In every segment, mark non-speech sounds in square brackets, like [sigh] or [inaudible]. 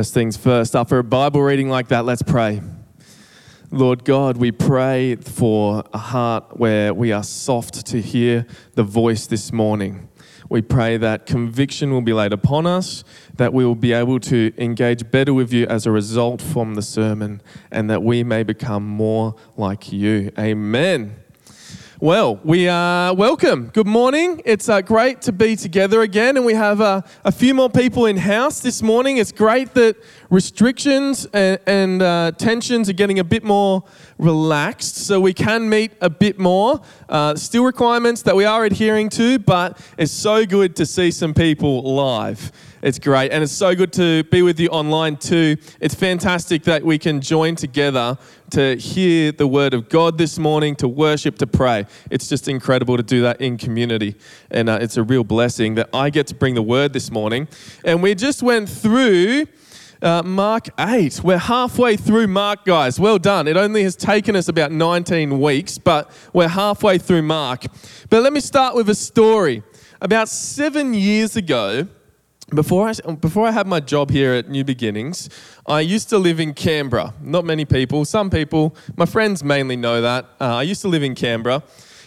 First things first, after a Bible reading like that, let's pray. Lord God, we pray for a heart where we are soft to hear the voice this morning. We pray that conviction will be laid upon us, that we will be able to engage better with you as a result from the sermon, and that we may become more like you. Amen. Well, we are welcome. Good morning. It's uh, great to be together again, and we have uh, a few more people in house this morning. It's great that restrictions and, and uh, tensions are getting a bit more relaxed, so we can meet a bit more. Uh, still requirements that we are adhering to, but it's so good to see some people live. It's great. And it's so good to be with you online too. It's fantastic that we can join together to hear the word of God this morning, to worship, to pray. It's just incredible to do that in community. And uh, it's a real blessing that I get to bring the word this morning. And we just went through. Uh, Mark 8. We're halfway through Mark, guys. Well done. It only has taken us about 19 weeks, but we're halfway through Mark. But let me start with a story. About seven years ago, before I, before I had my job here at New Beginnings, I used to live in Canberra. Not many people, some people, my friends mainly know that. Uh, I used to live in Canberra.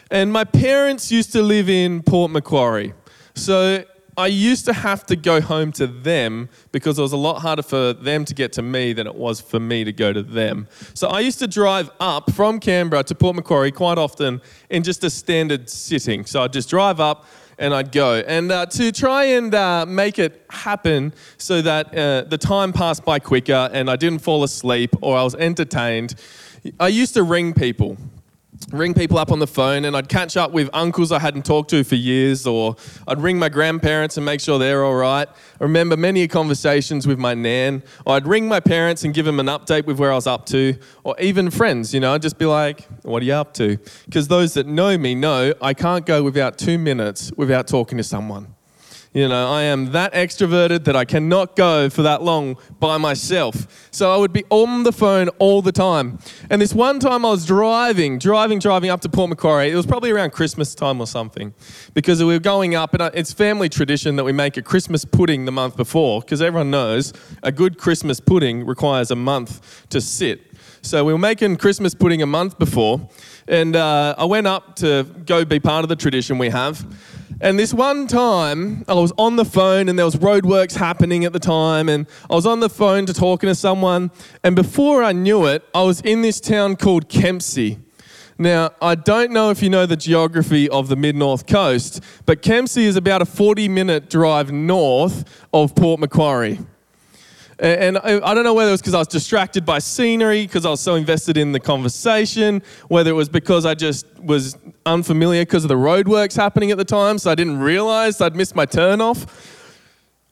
And my parents used to live in Port Macquarie. So I used to have to go home to them because it was a lot harder for them to get to me than it was for me to go to them. So I used to drive up from Canberra to Port Macquarie quite often in just a standard sitting. So I'd just drive up, and I'd go. And uh, to try and uh, make it happen so that uh, the time passed by quicker and I didn't fall asleep or I was entertained, I used to ring people ring people up on the phone and I'd catch up with uncles I hadn't talked to for years, or I'd ring my grandparents and make sure they're all right. I remember many conversations with my nan, or I'd ring my parents and give them an update with where I was up to, or even friends, you know, I'd just be like, What are you up to? Because those that know me know I can't go without two minutes without talking to someone. You know, I am that extroverted that I cannot go for that long by myself. So I would be on the phone all the time. And this one time I was driving, driving, driving up to Port Macquarie. It was probably around Christmas time or something because we were going up, and it's family tradition that we make a Christmas pudding the month before because everyone knows a good Christmas pudding requires a month to sit. So we were making Christmas pudding a month before, and uh, I went up to go be part of the tradition we have. And this one time, I was on the phone and there was roadworks happening at the time, and I was on the phone to talking to someone, and before I knew it, I was in this town called Kempsey. Now, I don't know if you know the geography of the mid north coast, but Kempsey is about a 40 minute drive north of Port Macquarie. And I don't know whether it was because I was distracted by scenery, because I was so invested in the conversation, whether it was because I just was unfamiliar because of the roadworks happening at the time, so I didn't realize I'd missed my turn off.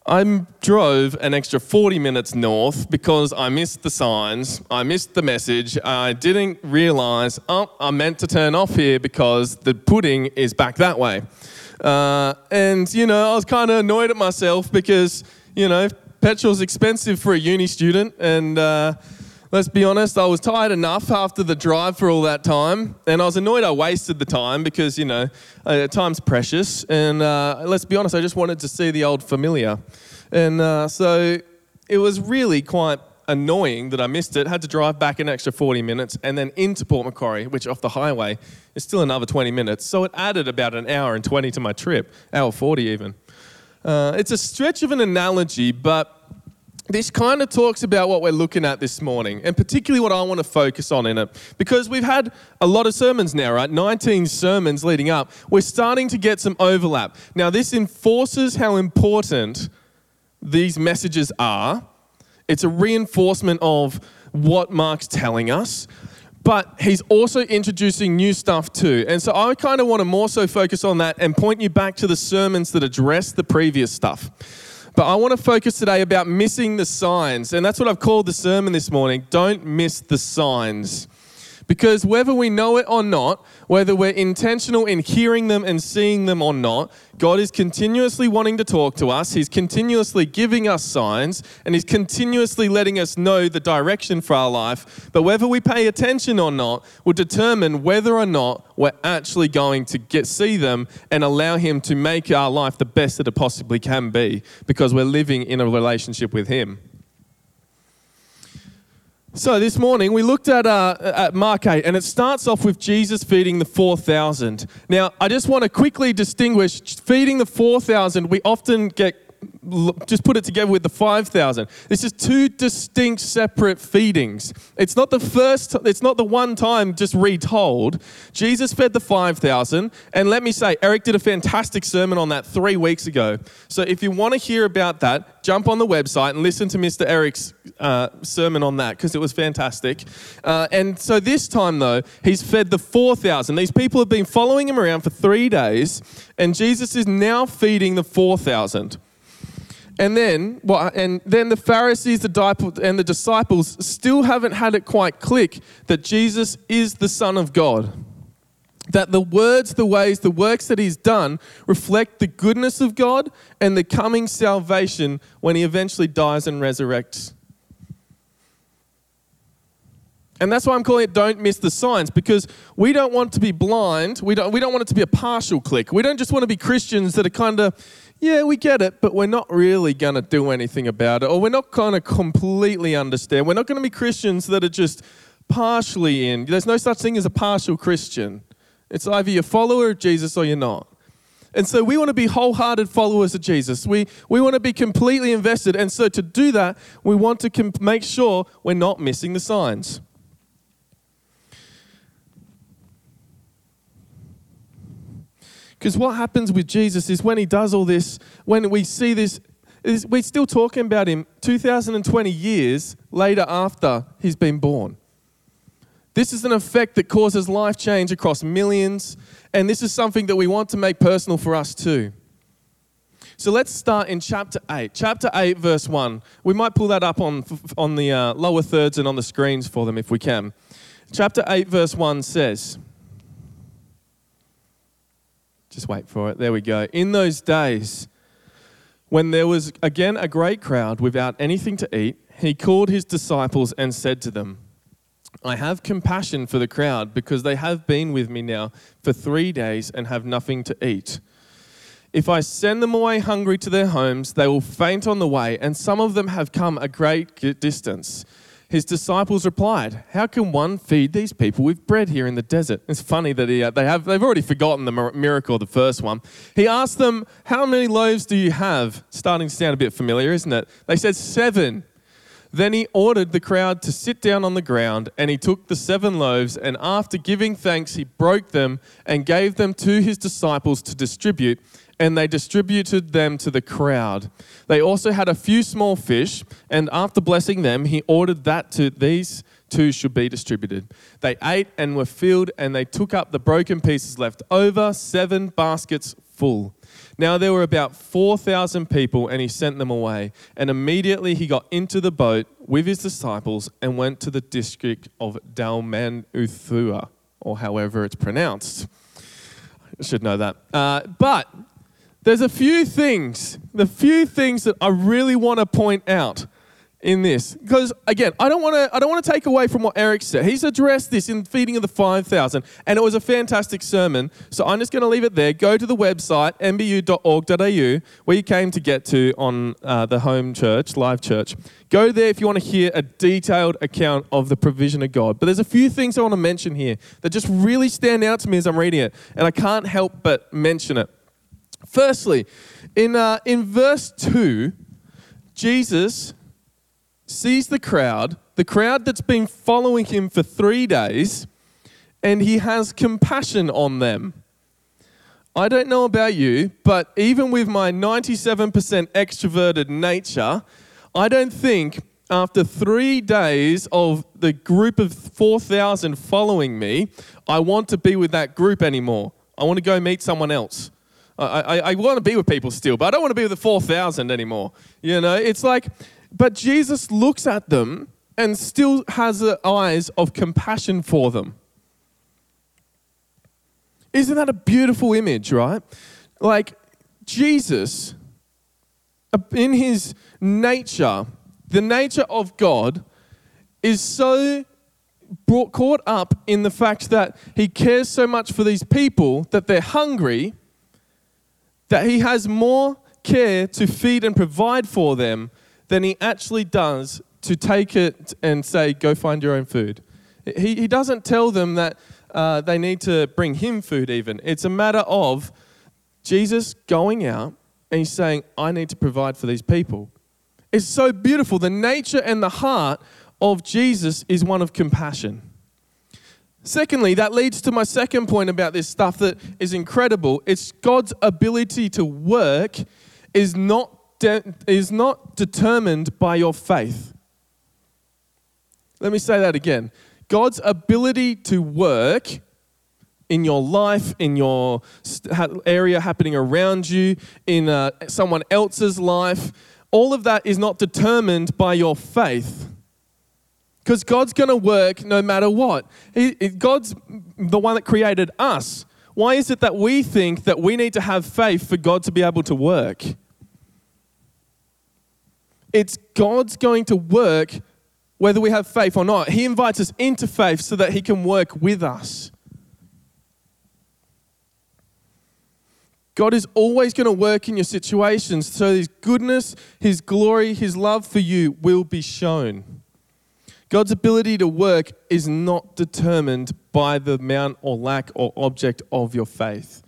I drove an extra 40 minutes north because I missed the signs, I missed the message, I didn't realize, oh, I meant to turn off here because the pudding is back that way. Uh, and, you know, I was kind of annoyed at myself because, you know, petrol's expensive for a uni student, and uh, let's be honest, I was tired enough after the drive for all that time, and I was annoyed I wasted the time because, you know, uh, time's precious, and uh, let's be honest, I just wanted to see the old familiar. And uh, so it was really quite annoying that I missed it. Had to drive back an extra 40 minutes and then into Port Macquarie, which off the highway is still another 20 minutes. So it added about an hour and 20 to my trip, hour 40 even. Uh, it's a stretch of an analogy, but this kind of talks about what we're looking at this morning, and particularly what I want to focus on in it. Because we've had a lot of sermons now, right? 19 sermons leading up. We're starting to get some overlap. Now, this enforces how important these messages are. It's a reinforcement of what Mark's telling us, but he's also introducing new stuff too. And so I kind of want to more so focus on that and point you back to the sermons that address the previous stuff. But I want to focus today about missing the signs. And that's what I've called the sermon this morning. Don't miss the signs. Because whether we know it or not, whether we're intentional in hearing them and seeing them or not, God is continuously wanting to talk to us. He's continuously giving us signs and He's continuously letting us know the direction for our life. But whether we pay attention or not will determine whether or not we're actually going to get see them and allow Him to make our life the best that it possibly can be because we're living in a relationship with Him. So this morning we looked at, uh, at Mark 8, and it starts off with Jesus feeding the 4,000. Now, I just want to quickly distinguish feeding the 4,000, we often get just put it together with the 5,000. This is two distinct separate feedings. It's not the first, it's not the one time just retold. Jesus fed the 5,000. And let me say, Eric did a fantastic sermon on that three weeks ago. So if you want to hear about that, jump on the website and listen to Mr. Eric's uh, sermon on that because it was fantastic. Uh, and so this time, though, he's fed the 4,000. These people have been following him around for three days, and Jesus is now feeding the 4,000. And then, well, uh, and then the Pharisees the and the disciples still haven't had it quite click that Jesus is the Son of God. That the words, the ways, the works that he's done reflect the goodness of God and the coming salvation when he eventually dies and resurrects. And that's why I'm calling it Don't Miss the Signs, because we don't want to be blind. We don't, we don't want it to be a partial click. We don't just want to be Christians that are kind of, yeah, we get it, but we're not really going to do anything about it, or we're not going to completely understand. We're not going to be Christians that are just partially in. There's no such thing as a partial Christian. It's either you're a follower of Jesus or you're not. And so we want to be wholehearted followers of Jesus. We, we want to be completely invested. And so to do that, we want to comp- make sure we're not missing the signs. Because what happens with Jesus is when he does all this, when we see this, is we're still talking about him 2020 years later after he's been born. This is an effect that causes life change across millions, and this is something that we want to make personal for us too. So let's start in chapter 8. Chapter 8, verse 1. We might pull that up on, on the uh, lower thirds and on the screens for them if we can. Chapter 8, verse 1 says, just wait for it. There we go. In those days, when there was again a great crowd without anything to eat, he called his disciples and said to them, I have compassion for the crowd because they have been with me now for three days and have nothing to eat. If I send them away hungry to their homes, they will faint on the way, and some of them have come a great distance. His disciples replied, How can one feed these people with bread here in the desert? It's funny that he, uh, they have, they've already forgotten the miracle, the first one. He asked them, How many loaves do you have? Starting to sound a bit familiar, isn't it? They said, Seven. Then he ordered the crowd to sit down on the ground, and he took the seven loaves, and after giving thanks, he broke them and gave them to his disciples to distribute and they distributed them to the crowd. They also had a few small fish, and after blessing them, he ordered that to these two should be distributed. They ate and were filled, and they took up the broken pieces left over, seven baskets full. Now there were about 4,000 people, and he sent them away. And immediately he got into the boat with his disciples and went to the district of Dalmanuthua, or however it's pronounced. I should know that. Uh, but there's a few things, the few things that I really want to point out in this. Because again i don't want to i don't want to take away from what eric said. He's addressed this in feeding of the 5000 and it was a fantastic sermon. So i'm just going to leave it there. Go to the website mbu.org.au where you came to get to on uh, the home church live church. Go there if you want to hear a detailed account of the provision of god. But there's a few things i want to mention here that just really stand out to me as i'm reading it and i can't help but mention it Firstly, in, uh, in verse 2, Jesus sees the crowd, the crowd that's been following him for three days, and he has compassion on them. I don't know about you, but even with my 97% extroverted nature, I don't think after three days of the group of 4,000 following me, I want to be with that group anymore. I want to go meet someone else. I, I, I want to be with people still, but I don't want to be with the 4,000 anymore. You know, it's like, but Jesus looks at them and still has the eyes of compassion for them. Isn't that a beautiful image, right? Like Jesus, uh, in his nature, the nature of God is so brought, caught up in the fact that he cares so much for these people that they're hungry that he has more care to feed and provide for them than he actually does to take it and say, go find your own food. He, he doesn't tell them that uh, they need to bring him food, even. It's a matter of Jesus going out and he's saying, I need to provide for these people. It's so beautiful. The nature and the heart of Jesus is one of compassion. Secondly, that leads to my second point about this stuff that is incredible. It's God's ability to work is not, de- is not determined by your faith. Let me say that again. God's ability to work in your life, in your area happening around you, in uh, someone else's life, all of that is not determined by your faith. Because God's going to work no matter what. He, God's the one that created us. Why is it that we think that we need to have faith for God to be able to work? It's God's going to work whether we have faith or not. He invites us into faith so that He can work with us. God is always going to work in your situations so His goodness, His glory, His love for you will be shown. God's ability to work is not determined by the amount or lack or object of your faith.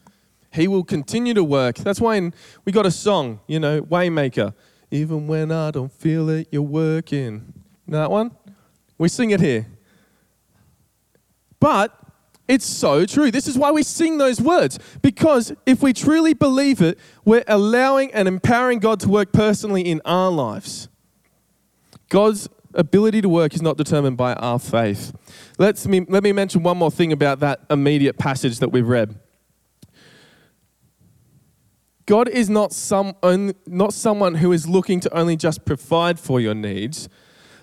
He will continue to work. That's why in, we got a song, you know, Waymaker. Even when I don't feel it, you're working. Know that one? We sing it here. But it's so true. This is why we sing those words. Because if we truly believe it, we're allowing and empowering God to work personally in our lives. God's ability to work is not determined by our faith. Let's me, let me mention one more thing about that immediate passage that we've read. God is not, some, not someone who is looking to only just provide for your needs,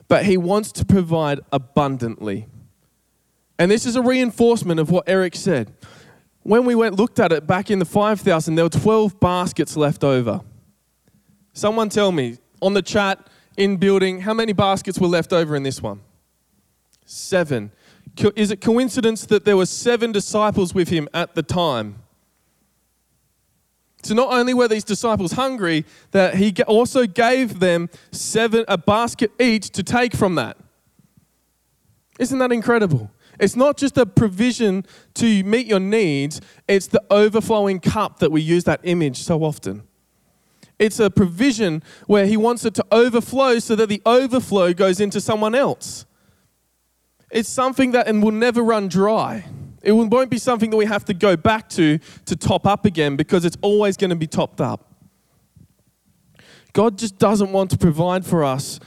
but he wants to provide abundantly. And this is a reinforcement of what Eric said. When we went looked at it back in the 5000, there were 12 baskets left over. Someone tell me on the chat in building how many baskets were left over in this one? 7. Is it coincidence that there were 7 disciples with him at the time? So not only were these disciples hungry, that he also gave them seven a basket each to take from that. Isn't that incredible? It's not just a provision to meet your needs, it's the overflowing cup that we use that image so often. It's a provision where he wants it to overflow so that the overflow goes into someone else. It's something that and will never run dry. It won't be something that we have to go back to to top up again because it's always going to be topped up. God just doesn't want to provide for us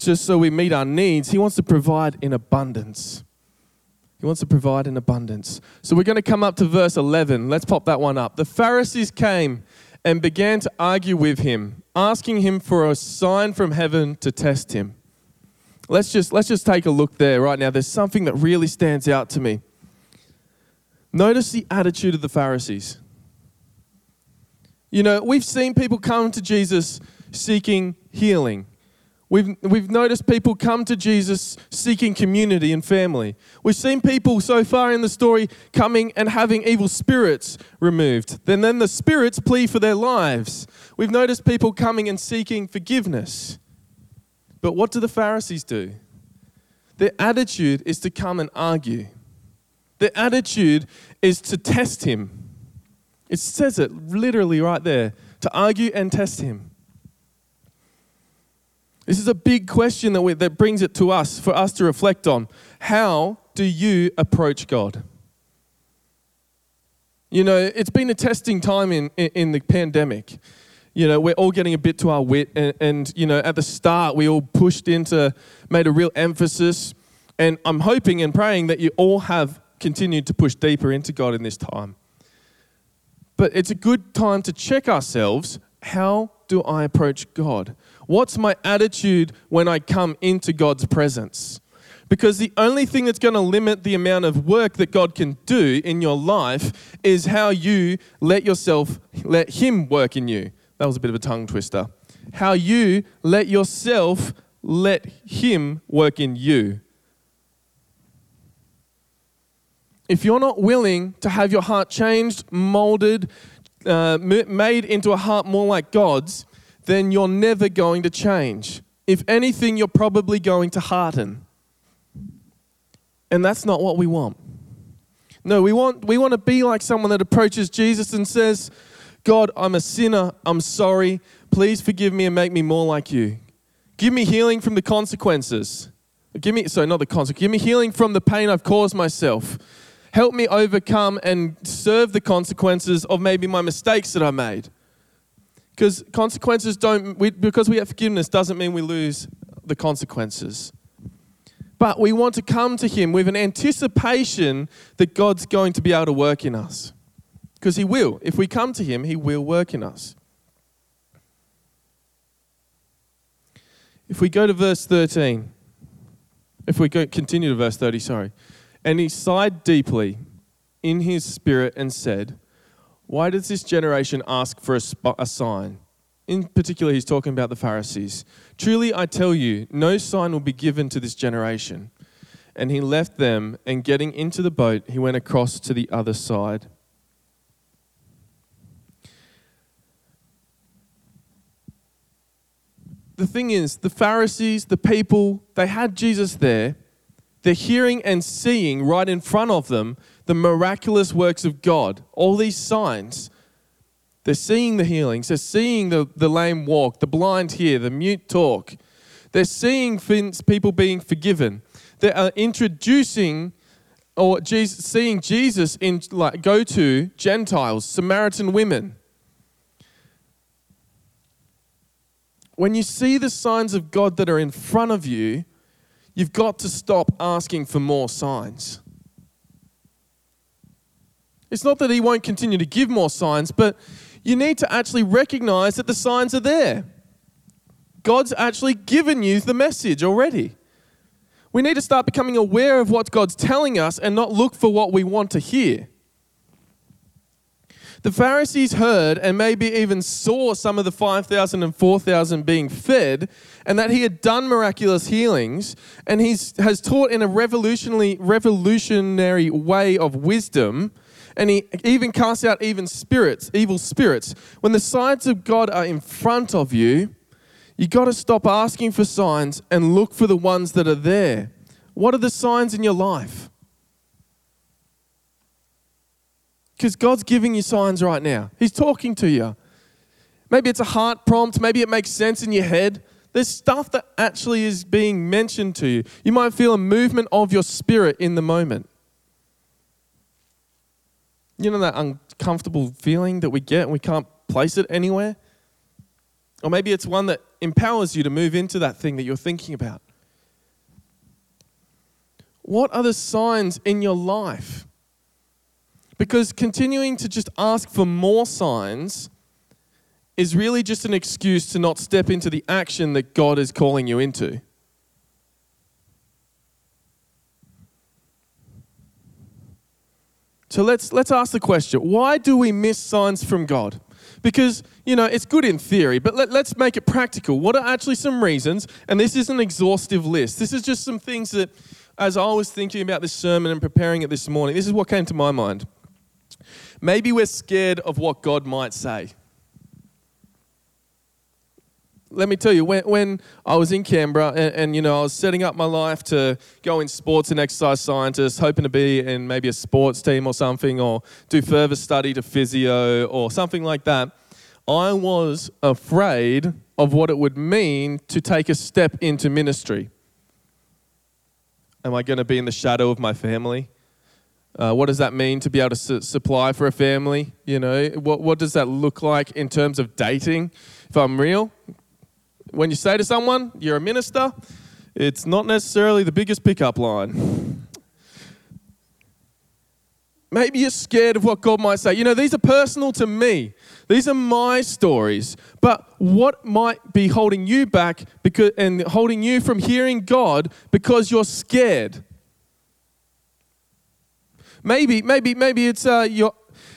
just so we meet our needs. He wants to provide in abundance. He wants to provide in abundance. So we're going to come up to verse 11. Let's pop that one up. The Pharisees came and began to argue with him, asking him for a sign from heaven to test him. Let's just, let's just take a look there right now. There's something that really stands out to me. Notice the attitude of the Pharisees. You know, we've seen people come to Jesus seeking healing. We've, we've noticed people come to Jesus seeking community and family. We've seen people so far in the story coming and having evil spirits removed. Then, then the spirits plea for their lives. We've noticed people coming and seeking forgiveness. But what do the Pharisees do? Their attitude is to come and argue. their attitude is to test him. It says it literally right there to argue and test him. This is a big question that, we, that brings it to us, for us to reflect on. How do you approach God? You know, it's been a testing time in, in, in the pandemic. You know, we're all getting a bit to our wit, and, and, you know, at the start, we all pushed into, made a real emphasis. And I'm hoping and praying that you all have continued to push deeper into God in this time. But it's a good time to check ourselves how do I approach God? What's my attitude when I come into God's presence? Because the only thing that's going to limit the amount of work that God can do in your life is how you let yourself, let Him work in you. That was a bit of a tongue twister. How you let yourself let Him work in you. if you're not willing to have your heart changed, molded, uh, made into a heart more like God's, then you're never going to change. if anything, you're probably going to harden. And that's not what we want. No, we want, we want to be like someone that approaches Jesus and says, God, I'm a sinner. I'm sorry. Please forgive me and make me more like you. Give me healing from the consequences. Give me, sorry, not the consequences. Give me healing from the pain I've caused myself. Help me overcome and serve the consequences of maybe my mistakes that I made. Because consequences don't, we, because we have forgiveness doesn't mean we lose the consequences. But we want to come to Him with an anticipation that God's going to be able to work in us. Because He will. If we come to Him, He will work in us. If we go to verse 13, if we go, continue to verse 30, sorry. And he sighed deeply in his spirit and said, Why does this generation ask for a, sp- a sign? In particular, he's talking about the Pharisees. Truly, I tell you, no sign will be given to this generation. And he left them, and getting into the boat, he went across to the other side. The thing is, the Pharisees, the people, they had Jesus there they're hearing and seeing right in front of them the miraculous works of God, all these signs. They're seeing the healings, they're seeing the, the lame walk, the blind hear, the mute talk. They're seeing people being forgiven. They are introducing or Jesus, seeing Jesus in, like, go to Gentiles, Samaritan women. When you see the signs of God that are in front of you, You've got to stop asking for more signs. It's not that he won't continue to give more signs, but you need to actually recognize that the signs are there. God's actually given you the message already. We need to start becoming aware of what God's telling us and not look for what we want to hear. The Pharisees heard and maybe even saw some of the 5,000 and 4,000 being fed, and that he had done miraculous healings, and he has taught in a revolutionary, revolutionary way of wisdom, and he even casts out even spirits, evil spirits. When the signs of God are in front of you, you got to stop asking for signs and look for the ones that are there. What are the signs in your life? Because God's giving you signs right now. He's talking to you. Maybe it's a heart prompt, maybe it makes sense in your head. There's stuff that actually is being mentioned to you. You might feel a movement of your spirit in the moment. You know that uncomfortable feeling that we get and we can't place it anywhere? Or maybe it's one that empowers you to move into that thing that you're thinking about. What are the signs in your life? Because continuing to just ask for more signs is really just an excuse to not step into the action that God is calling you into. So let's, let's ask the question why do we miss signs from God? Because, you know, it's good in theory, but let, let's make it practical. What are actually some reasons? And this is an exhaustive list. This is just some things that, as I was thinking about this sermon and preparing it this morning, this is what came to my mind. Maybe we're scared of what God might say. Let me tell you, when, when I was in Canberra and, and, you know I was setting up my life to go in sports and exercise scientist, hoping to be in maybe a sports team or something, or do further study to physio or something like that, I was afraid of what it would mean to take a step into ministry. Am I going to be in the shadow of my family? Uh, what does that mean to be able to su- supply for a family? You know, what, what does that look like in terms of dating? If I'm real, when you say to someone, you're a minister, it's not necessarily the biggest pickup line. Maybe you're scared of what God might say. You know, these are personal to me. These are my stories. But what might be holding you back because, and holding you from hearing God because you're scared? Maybe, maybe, maybe it's uh, you're,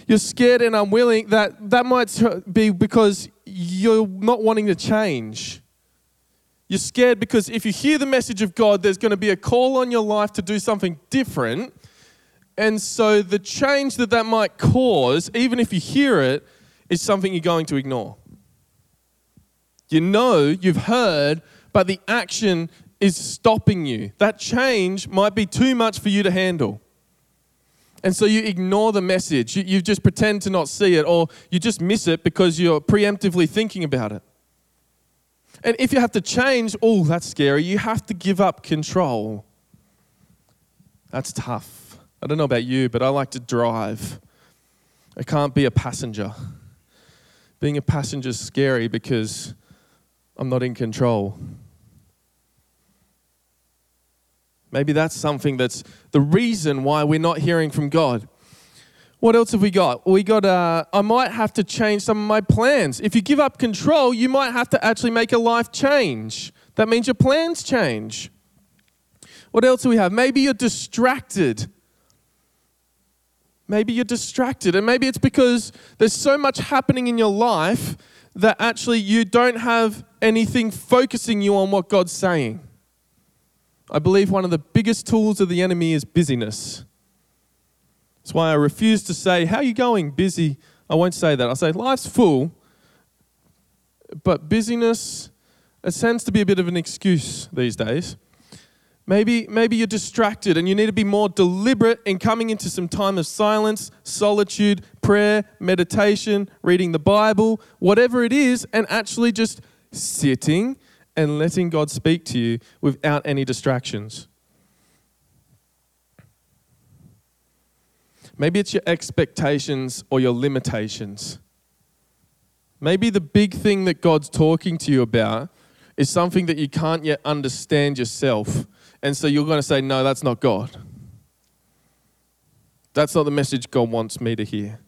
you're scared and unwilling. That, that might be because you're not wanting to change. You're scared because if you hear the message of God, there's going to be a call on your life to do something different. And so the change that that might cause, even if you hear it, is something you're going to ignore. You know, you've heard, but the action is stopping you. That change might be too much for you to handle. And so you ignore the message. You, you just pretend to not see it, or you just miss it because you're preemptively thinking about it. And if you have to change, oh, that's scary. You have to give up control. That's tough. I don't know about you, but I like to drive. I can't be a passenger. Being a passenger is scary because I'm not in control. Maybe that's something that's the reason why we're not hearing from God. What else have we got? We got, uh, I might have to change some of my plans. If you give up control, you might have to actually make a life change. That means your plans change. What else do we have? Maybe you're distracted. Maybe you're distracted, and maybe it's because there's so much happening in your life that actually you don't have anything focusing you on what God's saying. I believe one of the biggest tools of the enemy is busyness. That's why I refuse to say, How are you going? Busy. I won't say that. I'll say, Life's full, but busyness, it tends to be a bit of an excuse these days. Maybe, maybe you're distracted and you need to be more deliberate in coming into some time of silence, solitude, prayer, meditation, reading the Bible, whatever it is, and actually just sitting and letting God speak to you without any distractions. Maybe it's your expectations or your limitations. Maybe the big thing that God's talking to you about is something that you can't yet understand yourself. And so you're going to say, No, that's not God. That's not the message God wants me to hear.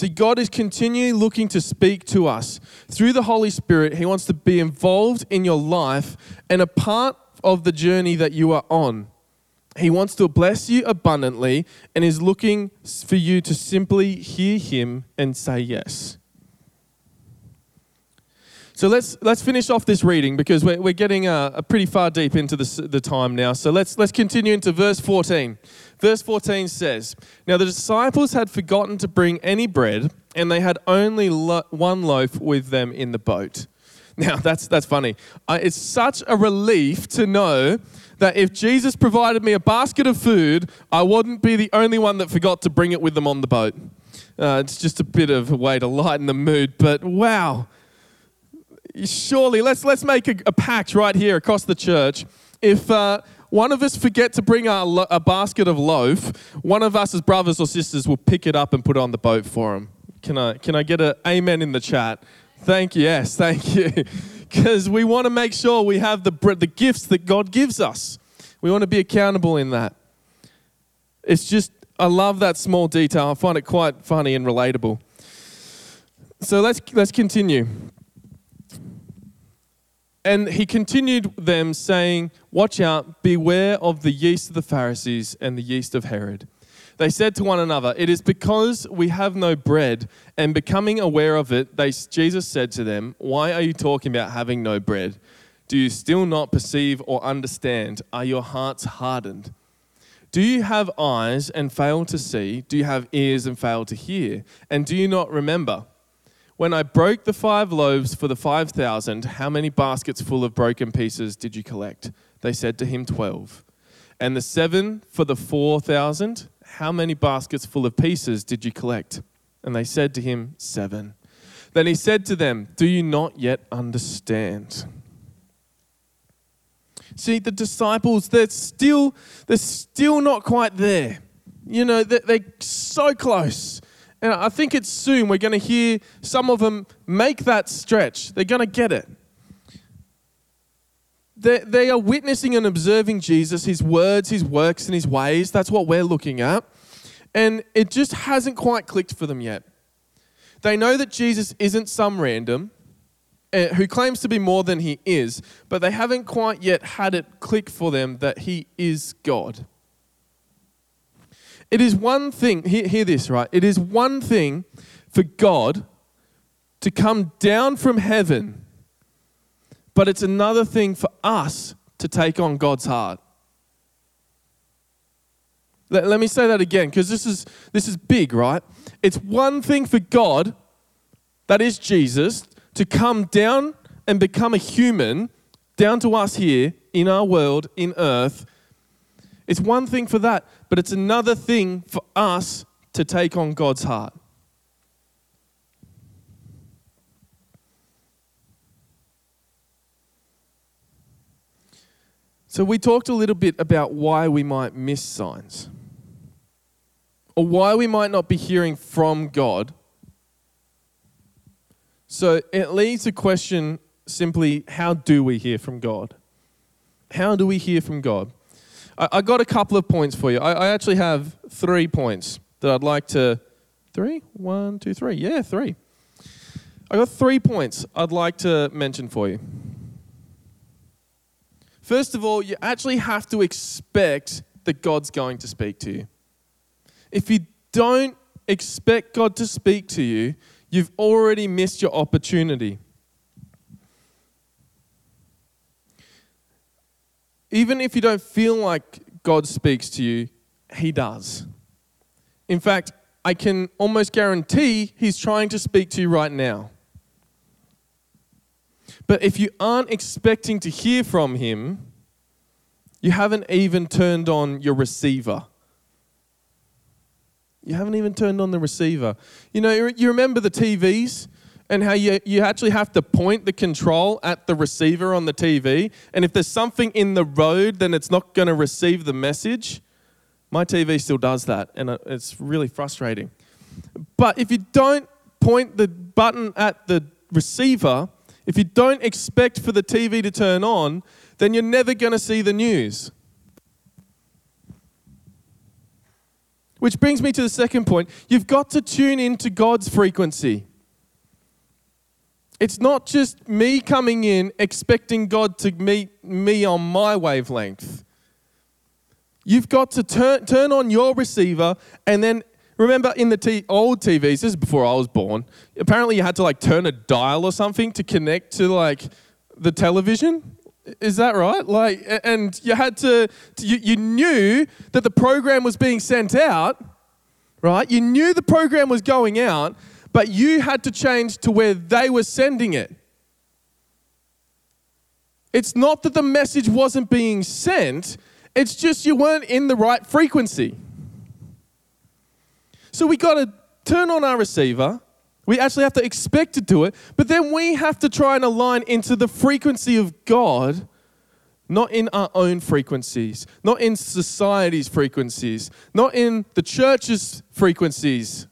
See, God is continually looking to speak to us. Through the Holy Spirit, He wants to be involved in your life and a part of the journey that you are on. He wants to bless you abundantly and is looking for you to simply hear Him and say yes. So let's, let's finish off this reading because we're, we're getting a, a pretty far deep into the, the time now. So let's, let's continue into verse 14. Verse 14 says Now the disciples had forgotten to bring any bread, and they had only lo- one loaf with them in the boat. Now [laughs] that's, that's funny. Uh, it's such a relief to know that if Jesus provided me a basket of food, I wouldn't be the only one that forgot to bring it with them on the boat. Uh, it's just a bit of a way to lighten the mood, but wow surely let's let's make a, a pact right here across the church. If uh, one of us forget to bring a, lo- a basket of loaf, one of us as brothers or sisters will pick it up and put it on the boat for him. Can I can I get an amen in the chat? Thank you. Yes, thank you. [laughs] Because we want to make sure we have the the gifts that God gives us. We want to be accountable in that. It's just I love that small detail. I find it quite funny and relatable. So let's let's continue. And he continued them, saying, Watch out, beware of the yeast of the Pharisees and the yeast of Herod. They said to one another, It is because we have no bread. And becoming aware of it, they, Jesus said to them, Why are you talking about having no bread? Do you still not perceive or understand? Are your hearts hardened? Do you have eyes and fail to see? Do you have ears and fail to hear? And do you not remember? When I broke the five loaves for the 5,000, how many baskets full of broken pieces did you collect? They said to him, 12. And the seven for the 4,000, how many baskets full of pieces did you collect? And they said to him, Seven. Then he said to them, Do you not yet understand? See, the disciples, they're still, they're still not quite there. You know, they're, they're so close. And I think it's soon we're going to hear some of them make that stretch. They're going to get it. They, they are witnessing and observing Jesus, his words, his works, and his ways. That's what we're looking at. And it just hasn't quite clicked for them yet. They know that Jesus isn't some random uh, who claims to be more than he is, but they haven't quite yet had it click for them that he is God. It is one thing, hear, hear this, right? It is one thing for God to come down from heaven, but it's another thing for us to take on God's heart. Let, let me say that again because this is, this is big, right? It's one thing for God that is Jesus, to come down and become a human down to us here in our world, in earth. It's one thing for that, but it's another thing for us to take on God's heart. So, we talked a little bit about why we might miss signs, or why we might not be hearing from God. So, it leads a question simply how do we hear from God? How do we hear from God? I, I got a couple of points for you. I, I actually have three points that I'd like to. Three? One, two, three. Yeah, three. I got three points I'd like to mention for you. First of all, you actually have to expect that God's going to speak to you. If you don't expect God to speak to you, you've already missed your opportunity. Even if you don't feel like God speaks to you, He does. In fact, I can almost guarantee He's trying to speak to you right now. But if you aren't expecting to hear from Him, you haven't even turned on your receiver. You haven't even turned on the receiver. You know, you remember the TVs and how you, you actually have to point the control at the receiver on the TV. And if there's something in the road, then it's not going to receive the message. My TV still does that, and it's really frustrating. But if you don't point the button at the receiver, if you don't expect for the TV to turn on, then you're never going to see the news. Which brings me to the second point. You've got to tune into God's frequency. It's not just me coming in expecting God to meet me on my wavelength. You've got to turn, turn on your receiver and then Remember in the t- old TVs, this is before I was born, apparently you had to like turn a dial or something to connect to like the television. Is that right? Like, and you had to, you, you knew that the program was being sent out, right? You knew the program was going out, but you had to change to where they were sending it. It's not that the message wasn't being sent, it's just you weren't in the right frequency. So we got to turn on our receiver. We actually have to expect to do it, but then we have to try and align into the frequency of God, not in our own frequencies, not in society's frequencies, not in the church's frequencies,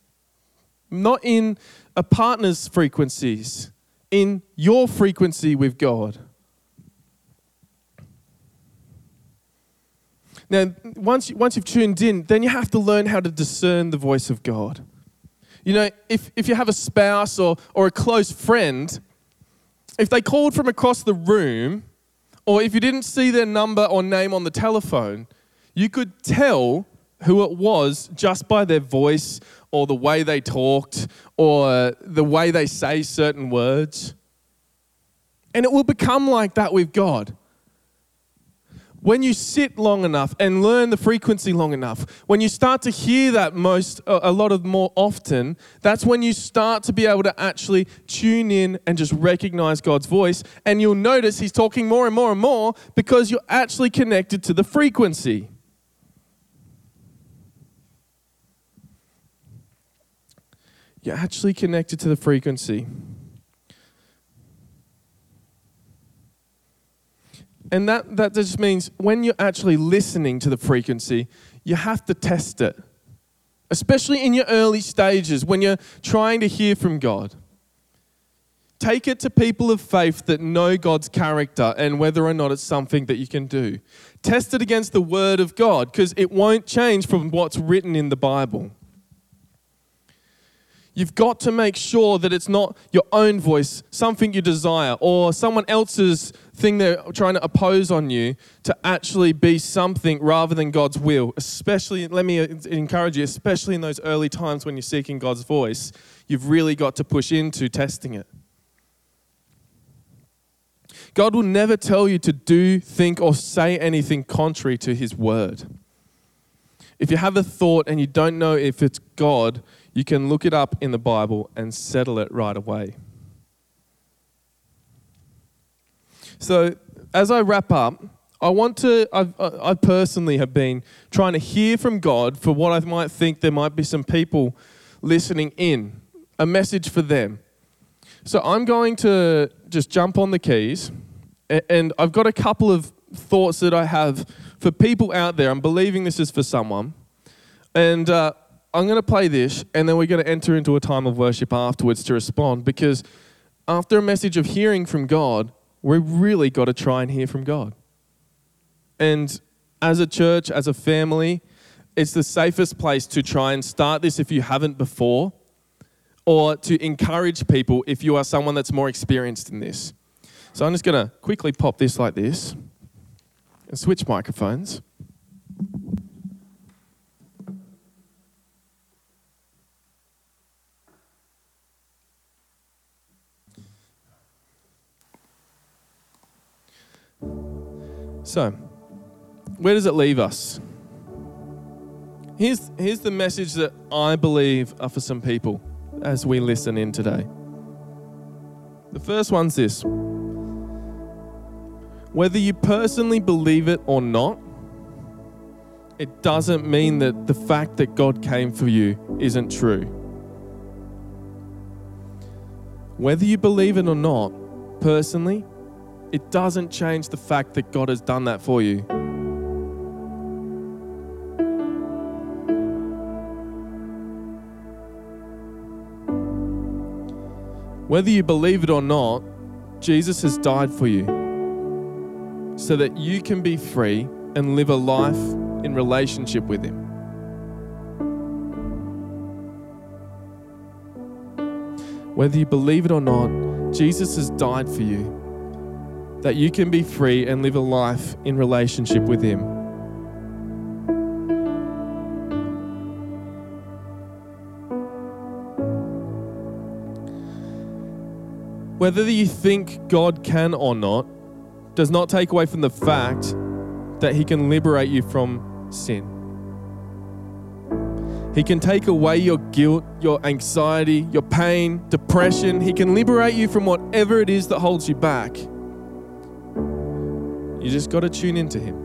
not in a partner's frequencies, in your frequency with God. Now, once, once you've tuned in, then you have to learn how to discern the voice of God. You know, if, if you have a spouse or, or a close friend, if they called from across the room, or if you didn't see their number or name on the telephone, you could tell who it was just by their voice or the way they talked or the way they say certain words. And it will become like that with God when you sit long enough and learn the frequency long enough, when you start to hear that most a lot of more often, that's when you start to be able to actually tune in and just recognize God's voice and you'll notice he's talking more and more and more because you're actually connected to the frequency. You're actually connected to the frequency. And that, that just means when you're actually listening to the frequency, you have to test it, especially in your early stages when you're trying to hear from God. Take it to people of faith that know God's character and whether or not it's something that you can do. Test it against the Word of God because it won't change from what's written in the Bible. You've got to make sure that it's not your own voice, something you desire, or someone else's thing they're trying to oppose on you to actually be something rather than God's will. Especially, let me uh, encourage you, especially in those early times when you're seeking God's voice, you've really got to push into testing it. God will never tell you to do, think, or say anything contrary to His word. If you have a thought and you don't know if it's God, you can look it up in the Bible and settle it right away. So, as I wrap up, I want to, I've, I personally have been trying to hear from God for what I might think there might be some people listening in, a message for them. So I'm going to just jump on the keys, and I've got a couple of thoughts that I have for people out there. I'm believing this is for someone. And uh, I'm going to play this, and then we're going to enter into a time of worship afterwards to respond because after a message of hearing from God, we've really got to try and hear from God. And as a church, as a family, it's the safest place to try and start this if you haven't before, or to encourage people if you are someone that's more experienced in this. So I'm just going to quickly pop this like this and switch microphones. So, where does it leave us? Here's, here's the message that I believe are for some people as we listen in today. The first one's this whether you personally believe it or not, it doesn't mean that the fact that God came for you isn't true. Whether you believe it or not, personally, it doesn't change the fact that God has done that for you. Whether you believe it or not, Jesus has died for you so that you can be free and live a life in relationship with Him. Whether you believe it or not, Jesus has died for you that you can be free and live a life in relationship with Him. Whether you think God can or not does not take away from the fact that He can liberate you from sin. He can take away your guilt, your anxiety, your pain, depression. He can liberate you from whatever it is that holds you back. You just got to tune into Him.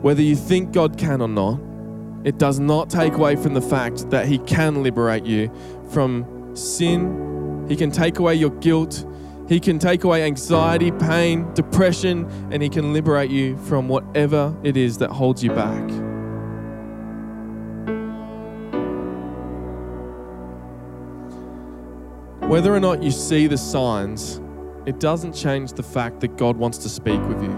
Whether you think God can or not, it does not take away from the fact that He can liberate you from sin. He can take away your guilt. He can take away anxiety, pain, depression, and He can liberate you from whatever it is that holds you back. Whether or not you see the signs, it doesn't change the fact that God wants to speak with you.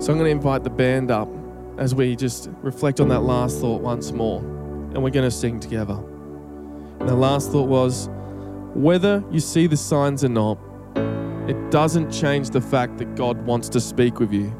So I'm going to invite the band up as we just reflect on that last thought once more. And we're going to sing together. And the last thought was whether you see the signs or not, it doesn't change the fact that God wants to speak with you.